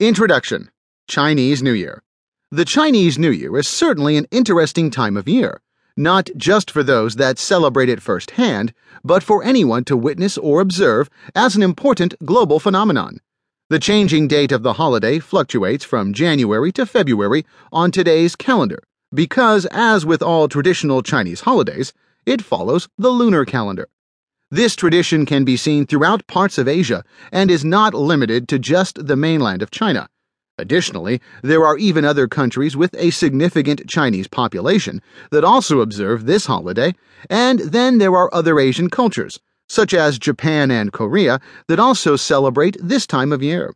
Introduction Chinese New Year. The Chinese New Year is certainly an interesting time of year, not just for those that celebrate it firsthand, but for anyone to witness or observe as an important global phenomenon. The changing date of the holiday fluctuates from January to February on today's calendar because, as with all traditional Chinese holidays, it follows the lunar calendar. This tradition can be seen throughout parts of Asia and is not limited to just the mainland of China. Additionally, there are even other countries with a significant Chinese population that also observe this holiday, and then there are other Asian cultures, such as Japan and Korea, that also celebrate this time of year.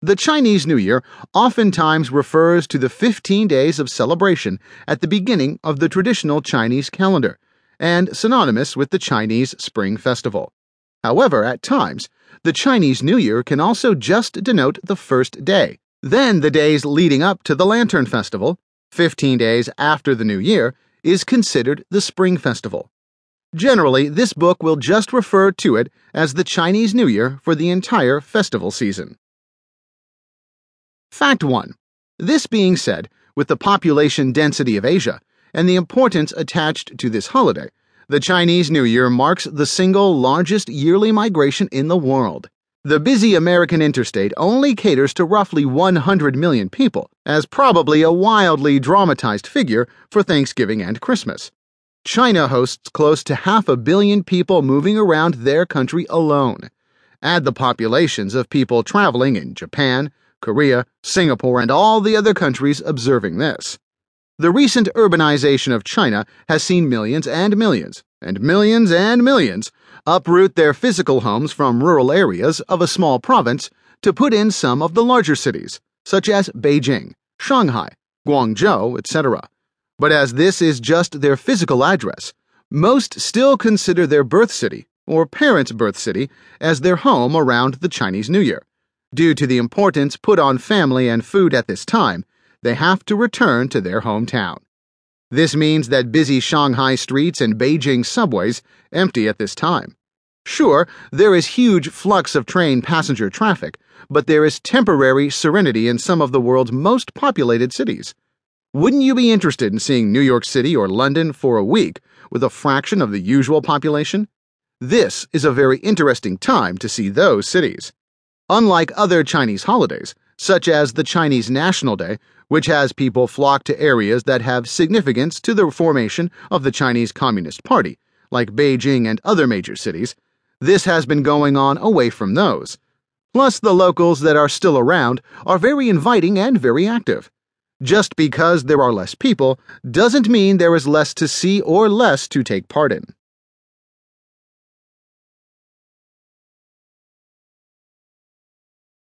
The Chinese New Year oftentimes refers to the 15 days of celebration at the beginning of the traditional Chinese calendar and synonymous with the Chinese Spring Festival. However, at times, the Chinese New Year can also just denote the first day. Then the days leading up to the Lantern Festival, 15 days after the New Year, is considered the Spring Festival. Generally, this book will just refer to it as the Chinese New Year for the entire festival season. Fact 1. This being said, with the population density of Asia, and the importance attached to this holiday, the Chinese New Year marks the single largest yearly migration in the world. The busy American interstate only caters to roughly 100 million people, as probably a wildly dramatized figure for Thanksgiving and Christmas. China hosts close to half a billion people moving around their country alone. Add the populations of people traveling in Japan, Korea, Singapore, and all the other countries observing this. The recent urbanization of China has seen millions and millions, and millions and millions, uproot their physical homes from rural areas of a small province to put in some of the larger cities, such as Beijing, Shanghai, Guangzhou, etc. But as this is just their physical address, most still consider their birth city, or parents' birth city, as their home around the Chinese New Year. Due to the importance put on family and food at this time, they have to return to their hometown. This means that busy Shanghai streets and Beijing subways empty at this time. Sure, there is huge flux of train passenger traffic, but there is temporary serenity in some of the world's most populated cities. Wouldn't you be interested in seeing New York City or London for a week with a fraction of the usual population? This is a very interesting time to see those cities. Unlike other Chinese holidays, such as the Chinese National Day, which has people flock to areas that have significance to the formation of the Chinese Communist Party, like Beijing and other major cities. This has been going on away from those. Plus, the locals that are still around are very inviting and very active. Just because there are less people doesn't mean there is less to see or less to take part in.